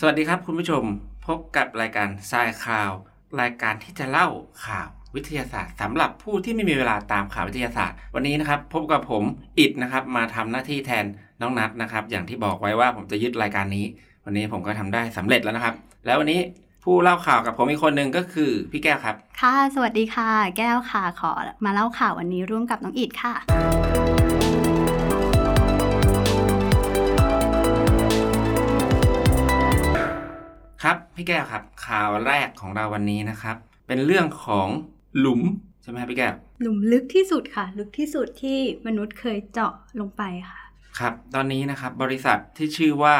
สวัสดีครับคุณผู้ชมพบกับรายการทรายข่าว รายการที่จะเล่าข่าววิทยาศาสตร์สำหรับผู้ที่ไม่มีเวลาตามข่าววิทยาศาสตร์ วันนี้นะครับพบกับผมอิดนะครับมาทำหน้าที่แทนน้องนัทนะครับ อย่างที่บอกไว้ว่าผมจะยึดรายการนี้ วันนี้ผมก็ทำได้สำเร็จแล้วนะครับ แล้ววันนี้ผู้เล่าข่าวกับผมอีกคนหนึ่งก็คือพี่แก้วครับ ค่ะ สวัสดีค่ะ แก้วค่ะขอมาเล่าข่าววันนี้ร่วมกับน้องอิดค่ะ ครับพี่แก้วครับ ข่าวแรกของเราวันนี้นะครับ เป็นเรื่องของหลุมใช่ไหมครับพี่แก้วหลุมลึกที่สุดค่ะ ลึกที่สุดที่มนุษย์เคยเจาะลงไปค่ะ ครับ ตอนนี้นะครับบริษัทที่ชื่อว่า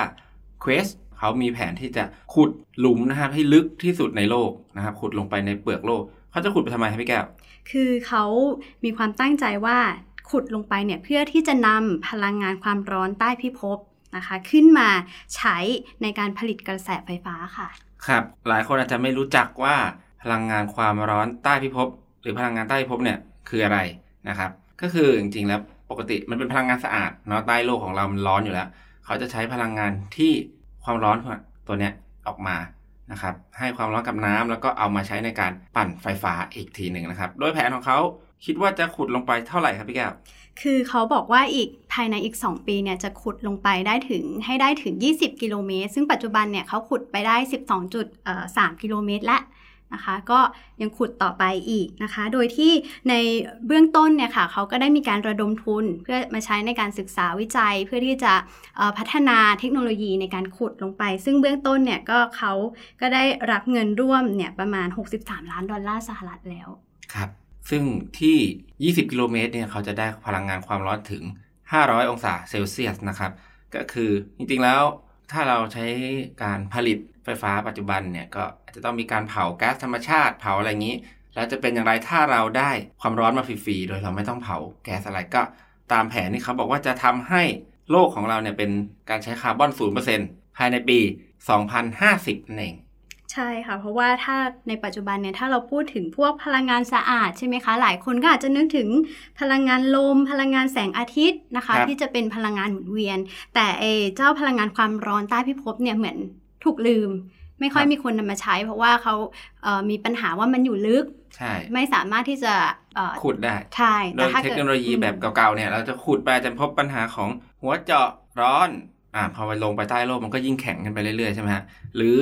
Quest เขามีแผนที่จะขุดหลุมนะครับให้ลึกที่สุดในโลกนะครับขุดลงไปในเปลือกโลก เขาจะขุดไปทำไมครับพี่แก้ว คือเขามีความตั้งใจว่าขุดลงไปเนี่ยเพื่อที่จะนำพลังงานความร้อนใต้พิภพ นะคะ ขึ้นมาใช้ในการผลิตกระแสไฟฟ้าค่ะ ครับ หลายคนอาจจะไม่รู้จักว่าพลังงานความร้อนใต้พิภพหรือพลังงานใต้พิภพเนี่ยคืออะไรนะครับ ก็คือจริงๆแล้วปกติมันเป็นพลังงานสะอาดเนาะใต้โลกของเรามันร้อนอยู่แล้ว เขาจะใช้พลังงานที่ความร้อนตัวเนี้ยออกมานะครับให้ความร้อนกับน้ำแล้วก็เอามาใช้ในการปั่นไฟฟ้าอีกทีหนึ่งนะครับ โดยแผนของเขาคิดว่าจะขุดลงไปเท่าไหร่ครับพี่แก้ว คือเขาบอกว่าอีกภายในอีก 2 ปีเนี่ยจะขุดลงไปได้ถึงให้ได้ถึง 20 กิโลเมตร ซึ่งปัจจุบันเนี่ยเขาขุดไปได้ 12.3 กิโลเมตรและนะคะ ก็ยังขุดต่อไปอีกนะคะ โดยที่ในเบื้องต้นเนี่ยค่ะเขาก็ได้มีการระดมทุนเพื่อมาใช้ในการศึกษาวิจัย เพื่อที่จะพัฒนาเทคโนโลยีในการขุดลงไป ซึ่งเบื้องต้นเนี่ยก็เขาก็ได้รับเงินร่วมเนี่ยประมาณ 63 ล้านดอลลาร์สหรัฐแล้ว ครับ ซึ่งที่ 20 กิโลเมตรเนี่ยเขาจะได้พลังงานความร้อนถึง 500 องศาเซลเซียสนะครับ ก็คือจริงๆแล้วถ้าเราใช้การผลิตไฟฟ้าปัจจุบันเนี่ยก็อาจจะต้องมีการเผาแก๊สธรรมชาติเผาอะไรอย่างนี้ แล้วจะเป็นอย่างไรถ้าเราได้ความร้อนมาฟรีๆโดยเราไม่ต้องเผาแก๊สอะไรก็ตามแผนที่เขาบอกว่าจะทำให้โลกของเราเนี่ยเป็นการใช้คาร์บอน 0%ภายในปี 2050นั่นเอง ใช่ค่ะ เพราะว่าถ้าในปัจจุบันเนี่ยถ้าเราพูดถึงพวกพลังงานสะอาดใช่ไหมคะ หลายคนก็อาจจะนึกถึงพลังงานลม พลังงานแสงอาทิตย์นะคะ ที่จะเป็นพลังงานหมุนเวียน แต่เอเจ้าพลังงานความร้อนใต้พิภพเนี่ยเหมือนถูกลืม ไม่ค่อยมีคนนำมาใช้ เพราะว่าเขาเมีปัญหาว่ามันอยู่ลึกใช่ไม่สามารถที่จะขุดได้ใช่โดยเทคโนโลยีแบบเก่าๆเนี่ยเราจะขุดไปจะพบปัญหาของหัวเจาะร้อนอ่าพอไปลงไปใต้โลกมันก็ยิ่งแข็งกันไปเรื่อยๆใช่ไหมฮะหรือ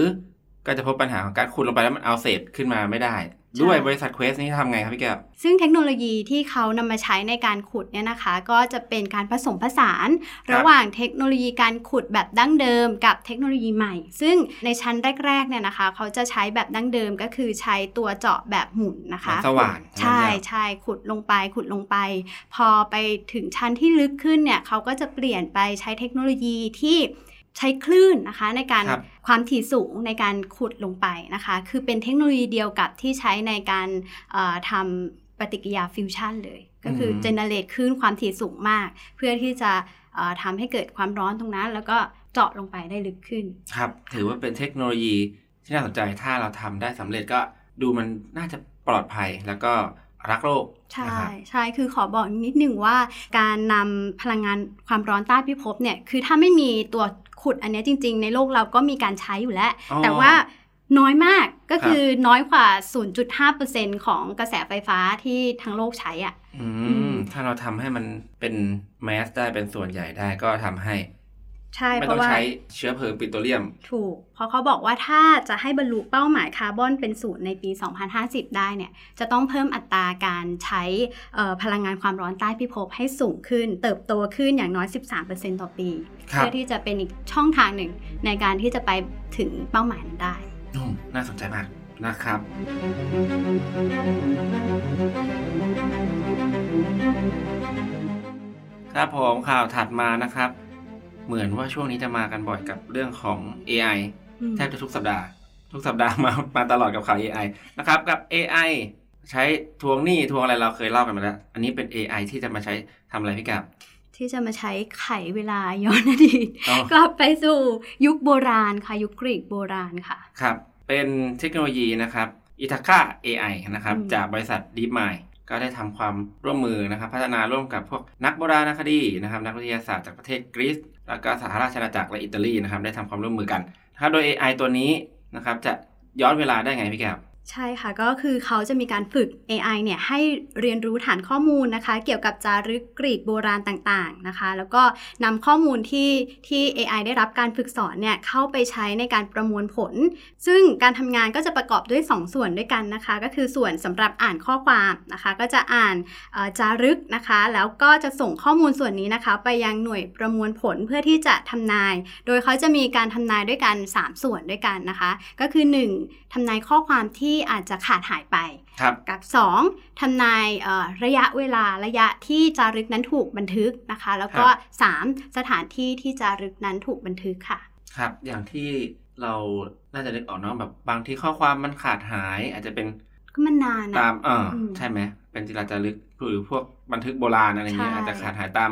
ก็จะพบปัญหาของการขุดลงไปแล้วมันเอาเศษขึ้นมาไม่ได้ ด้วยบริษัทเควสนี้ทำไงครับพี่แก้ว ซึ่งเทคโนโลยีที่เขานำมาใช้ในการขุดเนี่ยนะคะ ก็จะเป็นการผสมผสาน ระหว่างเทคโนโลยีการขุดแบบดั้งเดิม กับเทคโนโลยีใหม่ ซึ่งในชั้นแรกๆเนี่ยนะคะ เขาจะใช้แบบดั้งเดิมก็คือใช้ตัวเจาะแบบหมุนนะคะสว่านใช่ใช่ขุดลงไปขุดลงไป พอไปถึงชั้นที่ลึกขึ้นเนี่ยเขาก็จะเปลี่ยนไปใช้เทคโนโลยีที่ ใช้คลื่นนะคะในการความถี่สูงในการขุดลงไปนะคะ คือเป็นเทคโนโลยีเดียวกับที่ใช้ในการทำปฏิกิริยาฟิวชันเลย ก็คือเจเนเรตคลื่นความถี่สูงมาก เพื่อที่จะทำให้เกิดความร้อนตรงนั้น แล้วก็เจาะลงไปได้ลึกขึ้น ครับ ถือว่าเป็นเทคโนโลยีที่น่าสนใจถ้าเราทำได้สำเร็จก็ดูมันน่าจะปลอดภัยแล้วก็รักโลกใช่ใช่คือขอบอกนิดนึงว่า การนำพลังงานความร้อนใต้พิภพเนี่ยคือถ้าไม่มีตัว ขุดอันนี้จริง ๆ ในโลกเราก็มีการใช้อยู่แล้ว แต่ว่าน้อยมากก็คือน้อยกว่า 0.5%ของกระแสไฟฟ้าที่ทั้งโลกใช้อะถ้าเราทำให้มันเป็นแมสได้เป็นส่วนใหญ่ได้ก็ทำให้ ใช่ไม่ต้องใช้เชื้อเพลิงปิโตรเลียม ถูก เพราะเขาบอกว่าถ้าจะให้บรรลุเป้าหมายคาร์บอนเป็นศูนย์ในปี 2050 ได้เนี่ย จะต้องเพิ่มอัตราการใช้พลังงานความร้อนใต้พิภพให้สูงขึ้น เติบโตขึ้นอย่างน้อย 13%ต่อปี เพื่อที่จะเป็นอีกช่องทางหนึ่งในการที่จะไปถึงเป้าหมายนั้นได้ น่าสนใจมากนะครับครับผมข่าวถัดมานะครับ เหมือนว่าช่วงนี้จะมากันบ่อยกับเรื่องของ AI แทบจะทุกสัปดาห์ทุกสัปดาห์มามาตลอดกับข่าว AI นะครับกับ AI ใช้ทวงหนี้ทวงอะไรเราเคยเล่ากันมาแล้ว อันนี้เป็น AI ที่จะมาใช้ทำอะไรพี่กับ ที่จะมาใช้ไขเวลาย้อนอดีตกลับไปสู่ยุคโบราณค่ะยุคกรีกโบราณค่ะ ครับ เป็นเทคโนโลยีนะครับอิทาค่า AI นะครับจากบริษัท DeepMind ก็ได้ทำความร่วมมือนะครับ พัฒนาร่วมกับพวกนักโบราณคดีนะครับ นักวิทยาศาสตร์จากประเทศกรีซ แล้วก็สหราชอาณาจักรและอิตาลีนะครับได้ทำความร่วมมือกันนะครับโดย AI ตัวนี้นะครับจะย้อนเวลาได้ไงพี่แก้ว ใช่ค่ะ ก็คือเขาจะมีการฝึก AI เนี่ยให้เรียนรู้ฐานข้อมูลนะคะ เกี่ยวกับจารึกกรีกโบราณต่างๆนะคะ แล้วก็นำข้อมูลที่ที่ AI ได้รับการฝึกสอนเนี่ยเข้าไปใช้ในการประมวลผล ซึ่งการทำงานก็จะประกอบด้วย 2ส่วนด้วยกันนะคะ ก็คือส่วนสำหรับอ่านข้อความนะคะ ก็จะอ่านจารึกนะคะ แล้วก็จะส่งข้อมูลส่วนนี้นะคะ ไปยังหน่วยประมวลผลเพื่อที่จะทำนาย โดยเขาจะมีการทำนายด้วยกัน 3 ส่วนด้วยกันนะคะ ก็คือ 1. ทำนายข้อความที่อาจจะขาดหายไปครับกับ 2. ทำนายเอ่อระยะเวลาระยะที่จารึกนั้นถูกบันทึกนะคะ แล้วก็ 3. สถานที่ที่จารึกนั้นถูกบันทึกค่ะ ครับ อย่างที่เราน่าจะนึกออกเนาะแบบบางทีข้อความมันขาดหาย อาจจะเป็นก็มันนานตาอะมเอออมใช่ไหมเป็นจิราจารึกหรือพวกบันทึกโบราณอะไรเงี้ยใช่อาจจะขาดหายตาม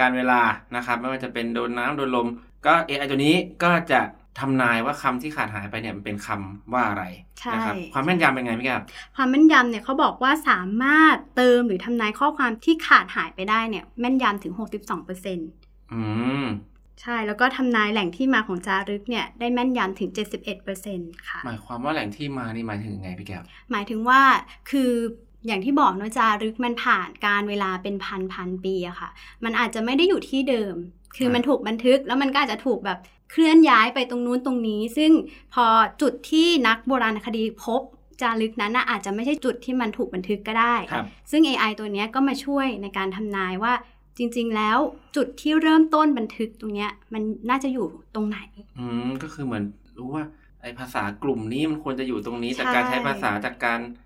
การเวลานะครับ ไม่ว่าจะเป็นโดนน้ำโดนลม ก็ AI ตัวนี้ก็จะ ทำนายว่าคำที่ขาดหายไปเนี่ยมันเป็นคำว่าอะไรใช่นะครับความแม่นยำเป็นไงพี่แก้วความแม่นยำเนี่ยเขาบอกว่าสามารถเติมหรือทำนายข้อความที่ขาดหายไปได้เนี่ยแม่นยำถึง 62%อืมใช่แล้วก็ทำนายแหล่งที่มาของจารึกเนี่ยได้แม่นยำถึง 71%ค่ะ หมายความว่าแหล่งที่มานี่หมายถึงไงพี่แก้วหมายถึงว่าคืออย่างที่บอกเนอะจารึกมันผ่านการเวลาเป็นพันพันปีอะค่ะ มันอาจจะไม่ได้อยู่ที่เดิม คือครับมันถูกบันทึกแล้วมันก็อาจจะถูกแบบเคลื่อนย้ายไปตรงนู้นตรงนี้ ซึ่งพอจุดที่นักโบราณคดีพบจารึกนั้นน่ะอาจจะไม่ใช่จุดที่มันถูกบันทึกก็ได้ครับซึ่ง AI ตัวเนี้ยก็มาช่วยในการทำนายว่าจริง ๆ แล้วจุดที่เริ่มต้นบันทึกตรงเนี้ยมันน่าจะอยู่ตรงไหน อืมก็คือเหมือนรู้ว่าไอ้ภาษากลุ่มนี้มันควรจะอยู่ตรงนี้ใช่จากการใช้ภาษาจากการอ่า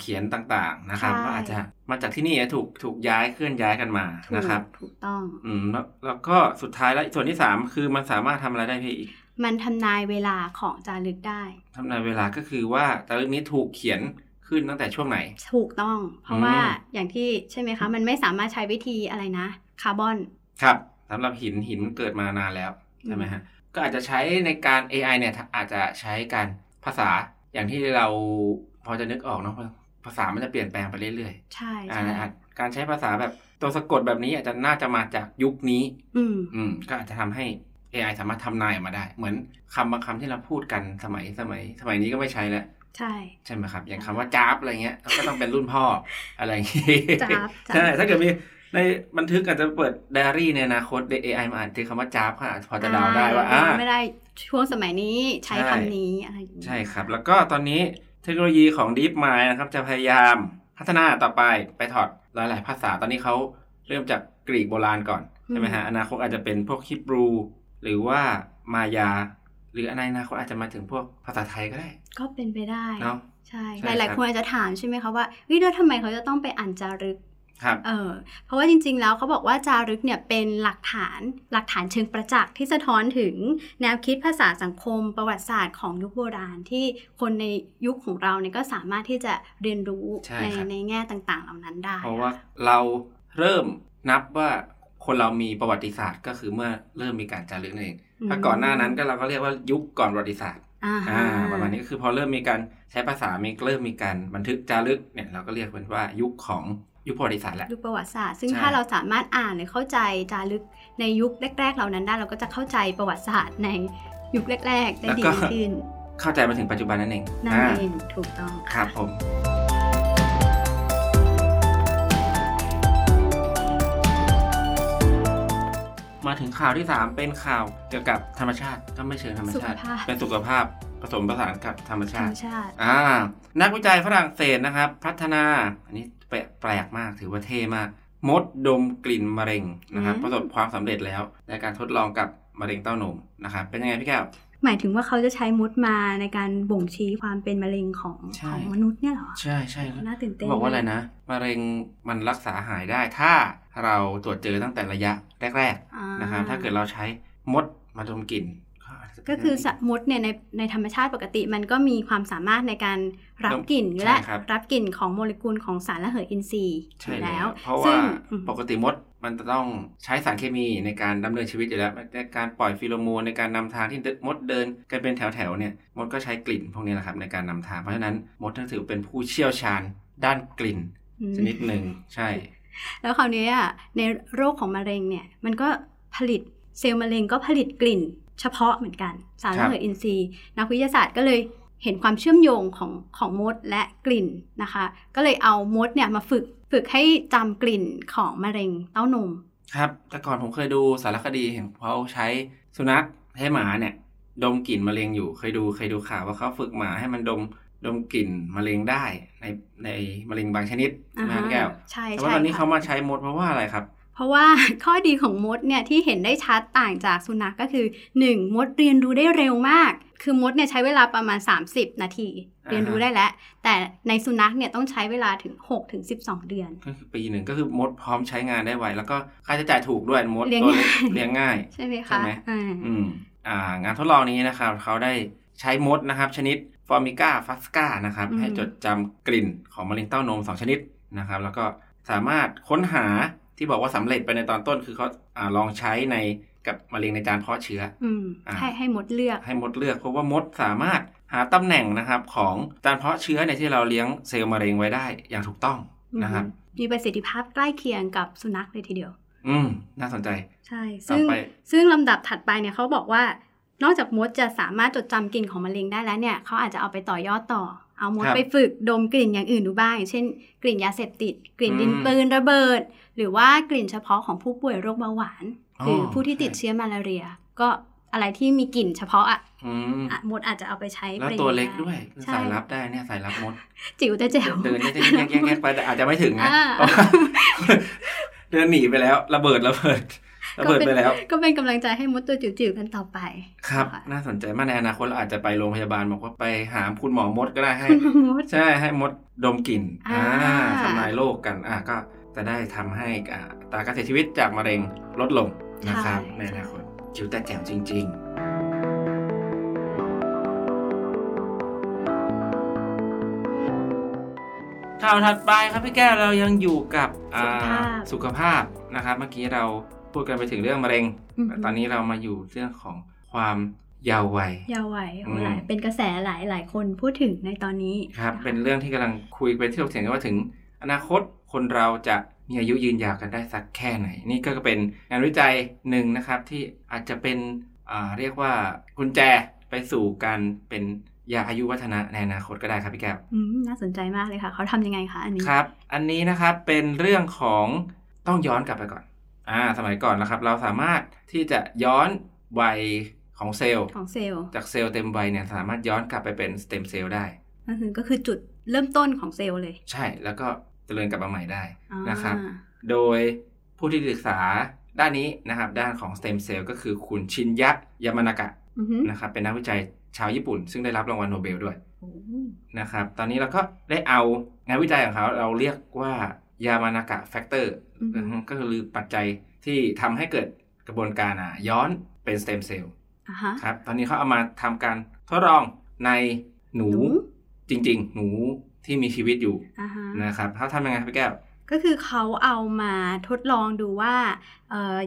เขียนต่างๆนะครับใช่ว่าอาจจะมาจากที่นี่ถูกถูกย้ายเคลื่อนย้ายกันมาถูกนะครับ ถูกต้องอืมแล้วแล้วก็สุดท้ายแล้วส่วนที่สามคือมันสามารถทำอะไรได้พี่อีก มันทำนายเวลาของจารึกได้ทำนายเวลาก็คือว่าแต่เรื่องนี้ถูกเขียนขึ้นตั้งแต่ช่วงไหน ถูกต้อง เพราะอืมว่าอย่างที่ใช่ไหมคะ มันไม่สามารถใช้วิธีอะไรนะ คาร์บอน ครับสำหรับหินหินเกิดมานานแล้วใช่ไหมฮะก็อาจจะใช้ในการ AI เนี่ยอาจจะใช้การภาษาอย่างที่เรา พอจะนึกออกเนาะภาษามันจะเปลี่ยนแปลงไปเรื่อยๆ ใช่อ่าใช่อาจการใช้ภาษาแบบตัวสะกดแบบนี้อาจจะน่าจะมาจากยุคนี้ อืมอืมก็อาจจะทำให้ AI สามารถทำนายออกมาได้ เหมือนคำบางคำที่เราพูดกันสมัยสมัย สมัยนี้ก็ไม่ใช้แล้วใช่ใช่ไหมครับ อย่างคำว่าจ้าบอะไรเงี้ยก็ต้องเป็นรุ่นพ่ออะไรอย่างงี้จ๊าบจ๊าบใช่ถ้าเกิดมีในบันทึกอาจจะเปิดไดอารี่ในอนาคต AI มาอ่านถึงคำว่าจ้าบค่ะพอจะเดาได้ว่าอ่อ่าไม่ได้ช่วงสมัยนี้ใช้ใช่คำนี้อะไรอย่างนี้ใช่ครับ แล้วก็ตอนนี้ เทคโนโลยีของ DeepMind นะครับจะพยายามพัฒนาต่อไปไปถอดหลาย ๆ ภาษาตอนนี้เขาเริ่มจากกรีกโบราณก่อน ใช่ไหมฮะ อนาคตอาจจะเป็นพวกฮิบรู หรือว่ามายา หรือในอนาคตอาจจะมาถึงพวกภาษาไทยก็ได้ ก็เป็นไปได้เนาะใช่ใช่หลายครัๆบคนอาจจะถามใช่ไหมคะว่าเฮ้ยแล้วทำไมเขาจะต้องไปอ่านจารึกครับ เออเพราะว่าจริง ๆ แล้วเขาบอกว่าจารึกเนี่ยเป็นหลักฐานหลักฐานเชิงประจักษ์ที่สะท้อนถึงแนวคิดภาษาสังคม ประวัติศาสตร์ของยุคโบราณที่คนในยุคของเราเนี่ยก็สามารถที่จะเรียนรู้ใช่ในครับในแง่ต่างๆ เหล่านั้นได้ เพราะว่าเราเริ่มนับว่าคนเรามีประวัติศาสตร์ก็คือเมื่อเริ่มมีการจารึกนั่นเองถ้าก่อนหน้านั้นก็เราก็เรียกว่ายุคก่อนประวัติศาสตร์อ่าอ่าประมาณนี้ก็คือพอเริ่มมีการใช้ภาษามีเริ่มมีการบันทึกจารึกเนี่ยเราก็เรียกมันว่ายุคของ ยุคประวัติศาสตร์แหละยุคประวัติศาสตร์ซึ่งใช่ถ้าเราสามารถอ่านหรือเข้าใจจารึกในยุคแรก ๆ เหล่านั้นได้เราก็จะเข้าใจประวัติศาสตร์ในยุคแรก ๆ ได้ดีขึ้น เข้าใจมาถึงปัจจุบันนั่นเองนั่นอ่าเองถูกต้องครับผมมาถึงข่าวที่ 3 เป็นข่าวเกี่ยวกับธรรมชาติก็ไม่เชิงธรรมชาติสุขภาพเป็นสุขภาพผสมผสานกับธรรมธรชารมติชาติ อ่า นักวิจัยฝรั่งเศสนะครับ พัฒนา อันนี้ แปลกแปลกมากถือว่าเท่มาก มดดมกลิ่นมะเร็งนะครับอืมประสบความสำเร็จแล้ว ในการทดลองกับมะเร็งเต้านมนะครับเป็นยังไงพี่แก้วหมายถึงว่าเขาจะใช้มดมาในการบ่งชี้ความเป็นมะเร็งของใช่ของมนุษย์เนี่ยเหรอ ใช่ใช่น่าตื่นเต้นบอกว่าอะไรนะมะเร็งมันรักษาหายได้ ถ้าเราตรวจเจอตั้งแต่ระยะแรกอ่าๆนะครับถ้าเกิดเราใช้มดมาดมกลิ่น ก็คือสัตว์มดเนี่ยในในธรรมชาติปกติ มันก็มีความสามารถในการรับกลิ่นใช่และครับรับกลิ่นของโมเลกุลของสารละเหยอินทรีย์อใช่ยู่แล้แล้ววเพราะซึ่ว่างอืมปกติมดมันจะต้องใช้สารเคมีในการดำเนินชีวิตอยู่แล้วในการปล่อยฟีโรโมนในการนำทางที่มดเดินกันเป็นแถวๆเนี่ยมดก็ใช้กลิ่นพวกนี้แหละครับในการนำทางเพราะฉะนั้นมดถือเป็นผู้เชี่ยวชาญด้านกลิ่นอืมชนิดหนึ่งใช่ แล้วคราวนี้อะในโรคของมะเร็งเนี่ยมันก็ผลิตเซลล์มะเร็งก็ผลิตกลิ่น เฉพาะเหมือนกัน สารครัระบเหยอินทรีย์นักวิทยาศาสตร์ก็เลยเห็นความเชื่อมโยงของของมดและกลิ่นนะคะ ก็เลยเอามดเนี่ยมาฝึกฝึกให้จำกลิ่นของมะเร็งเต้านม ครับ แต่ก่อนผมเคยดูสารคดีเห็นเขาใช้สุนัขให้หมาเนี่ย ดมกลิ่นมะเร็งอยู่เคยดูเคยดูข่าวว่าเขาฝึกหมาให้มันดมดมกลิ่นมะเร็งได้ในในมะเร็งบางชนิดใช่ไหมครับพี่แก้วใช่แต่ใช่ว่าตอนนี้ค่ะเขามาใช้มดเพราะว่าอะไรครับ เพราะว่าข้อดีของมดเนี่ยที่เห็นได้ชัดต่างจากสุนัขก็คือ 1. มดเรียนรู้ได้เร็วมาก คือมดเนี่ยใช้เวลาประมาณ 30 นาทีอ่าฮะเรียนรู้ได้แล้ว แต่ในสุนัขเนี่ยต้องใช้เวลาถึง6ถึง12 เดือน ก็คือปีหนึ่งก็คือมดพร้อมใช้งานได้ไว แล้วก็ค่าใช้จ่ายถูกด้วยมดเลี้ยงตัวเล็กง่ายเลี้ยงง่าย ใช่ไหมใช่คะไหมอ่าอืมอ่างานทดลองนี้นะครับเขาได้ใช้มดนะครับ ชนิด Formica fusca นะครับให้จดจำกลิ่นของมะเร็งเต้านม 2 ชนิดนะครับ แล้วก็สามารถค้นหา ที่บอกว่าสำเร็จไปในตอนต้นคือเขาอาลองใช้ในกับมะเร็งในจานเพาะเชื้ออืมอ่าให้ให้มดเลือก ให้มดเลือกเพราะว่ามดสามารถหาตำแหน่งนะครับของจานเพาะเชื้อในที่เราเลี้ยงเซลล์มะเร็งไว้ได้อย่างถูกต้องนะครับอืมมีประสิทธิภาพใกล้เคียงกับสุนัขเลยทีเดียว อืม น่าสนใจ ใช่ต่อซึ่งไปซึ่งลำดับถัดไปเนี่ยเขาบอกว่านอกจากมดจะสามารถจดจำกลิ่นของมะเร็งได้แล้วเนี่ยเขาอาจจะเอาไปต่อยอดต่อ เอามดครับไปฝึกดมกลิ่นอย่างอื่นดูบ้างอย่างเช่น กลิ่นยาเสพติด กลิ่นอืมดินปืนระเบิด หรือว่ากลิ่นเฉพาะของผู้ป่วยโรคเบาหวานอ๋อหรือผู้ที่ติดใช่เชื้อมาลาเรีย ก็อะไรที่มีกลิ่นเฉพาะอะอืมอะมดอาจจะเอาไปใช้แล้วประโยชน์ตัวเล็กได้วยใช่สายลับได้เนี่ยสายลับมด จิ๋วแต่แจ๋วเดินแยกแยกแยกแยกไปแต่อาจจะไม่ถึงนะอ่าเพราะว่าเดินหนีไปแล้วระเบิดระเบิด ระเบิดไปแล้วก็เป็นกำลังใจให้มดตัวจิ๋วๆกันต่อไป ครับนะะน่าสนใจมากในอนาคตเราอาจจะไปโรงพยาบาลบอกว่าไปหาคุณหมอมดก็ได้ให้คุณมดใช่ให้มดดมกลิ่นอ่าทำลายโรคกันอ่าก็จะได้ทำให้อ่าอัตราการเสียชีวิตจากมะเร็งลดลงนะครับในอนาคตจิ๋วแต่แจ๋วจริง ๆข่าวถัดไปครับพี่แก้วเรายังอยู่กับอ่สุขภาพสุขภาพนะครับ เมื่อกี้เรา พูดกันไปถึงเรื่องมะเร็งอืมตอนนี้เรามาอยู่เรื่องของความเยาว์วัยยาวไหวโอ้อืมหลายเป็นกระแสหลายหลายคนพูดถึงในตอนนี้ครับะะเป็นเรื่องที่กำลังคุยเป็นที่ถกเถียงกันว่าถึง อนาคตคนเราจะมีอายุยืนยาวกันได้สักแค่ไหน นี่ก็เป็นงานวิจัยหนึ่งนะครับที่อาจจะเป็นอ่าเรียกว่ากุญแจไปสู่การเป็นยาอายุวัฒนะในอนาคตก็ได้ครับพี่แก้วอืมน่าสนใจมากเลยค่ะ เขาทำยังไงคะอันนี้ครับ อันนี้นะครับเป็นเรื่องของต้องย้อนกลับไปก่อน อ่าสมัยก่อนนะครับ เราสามารถที่จะย้อนวัยของเซลล์ของเซลล์จากเซลล์เต็มวัยเนี่ยสามารถย้อนกลับไปเป็นสเต็มเซลล์ได้ก็คือก็คือจุดเริ่มต้นของเซลล์เลย ใช่แล้วก็เจริญกลับมาใหม่ได้อ่านะครับ โดยผู้ที่ศึกษาด้านนี้นะครับ ด้านของสเต็มเซลล์ก็คือคุณชินยะยามานากะอือฮึนะครับ เป็นนักวิจัยชาวญี่ปุ่น ซึ่งได้รับรางวัลโนเบลด้วยโอ้นะครับ ตอนนี้เราก็ได้เอางานวิจัยของเขาเราเรียกว่า ยามานากะ factor อือฮึก็คือปัจจัยที่ทำให้เกิดกระบวนการอะย้อนเป็นสเต็มเซลล์อ่าฮะครับตอนนี้เขาเอามาทำการทดลองในหนูหนูจริง ๆ หนูที่มีชีวิตอยู่อ่าฮะนะครับเขาทำยังไงครับพี่แก้ว ก็คือเขาเอามาทดลองดูว่า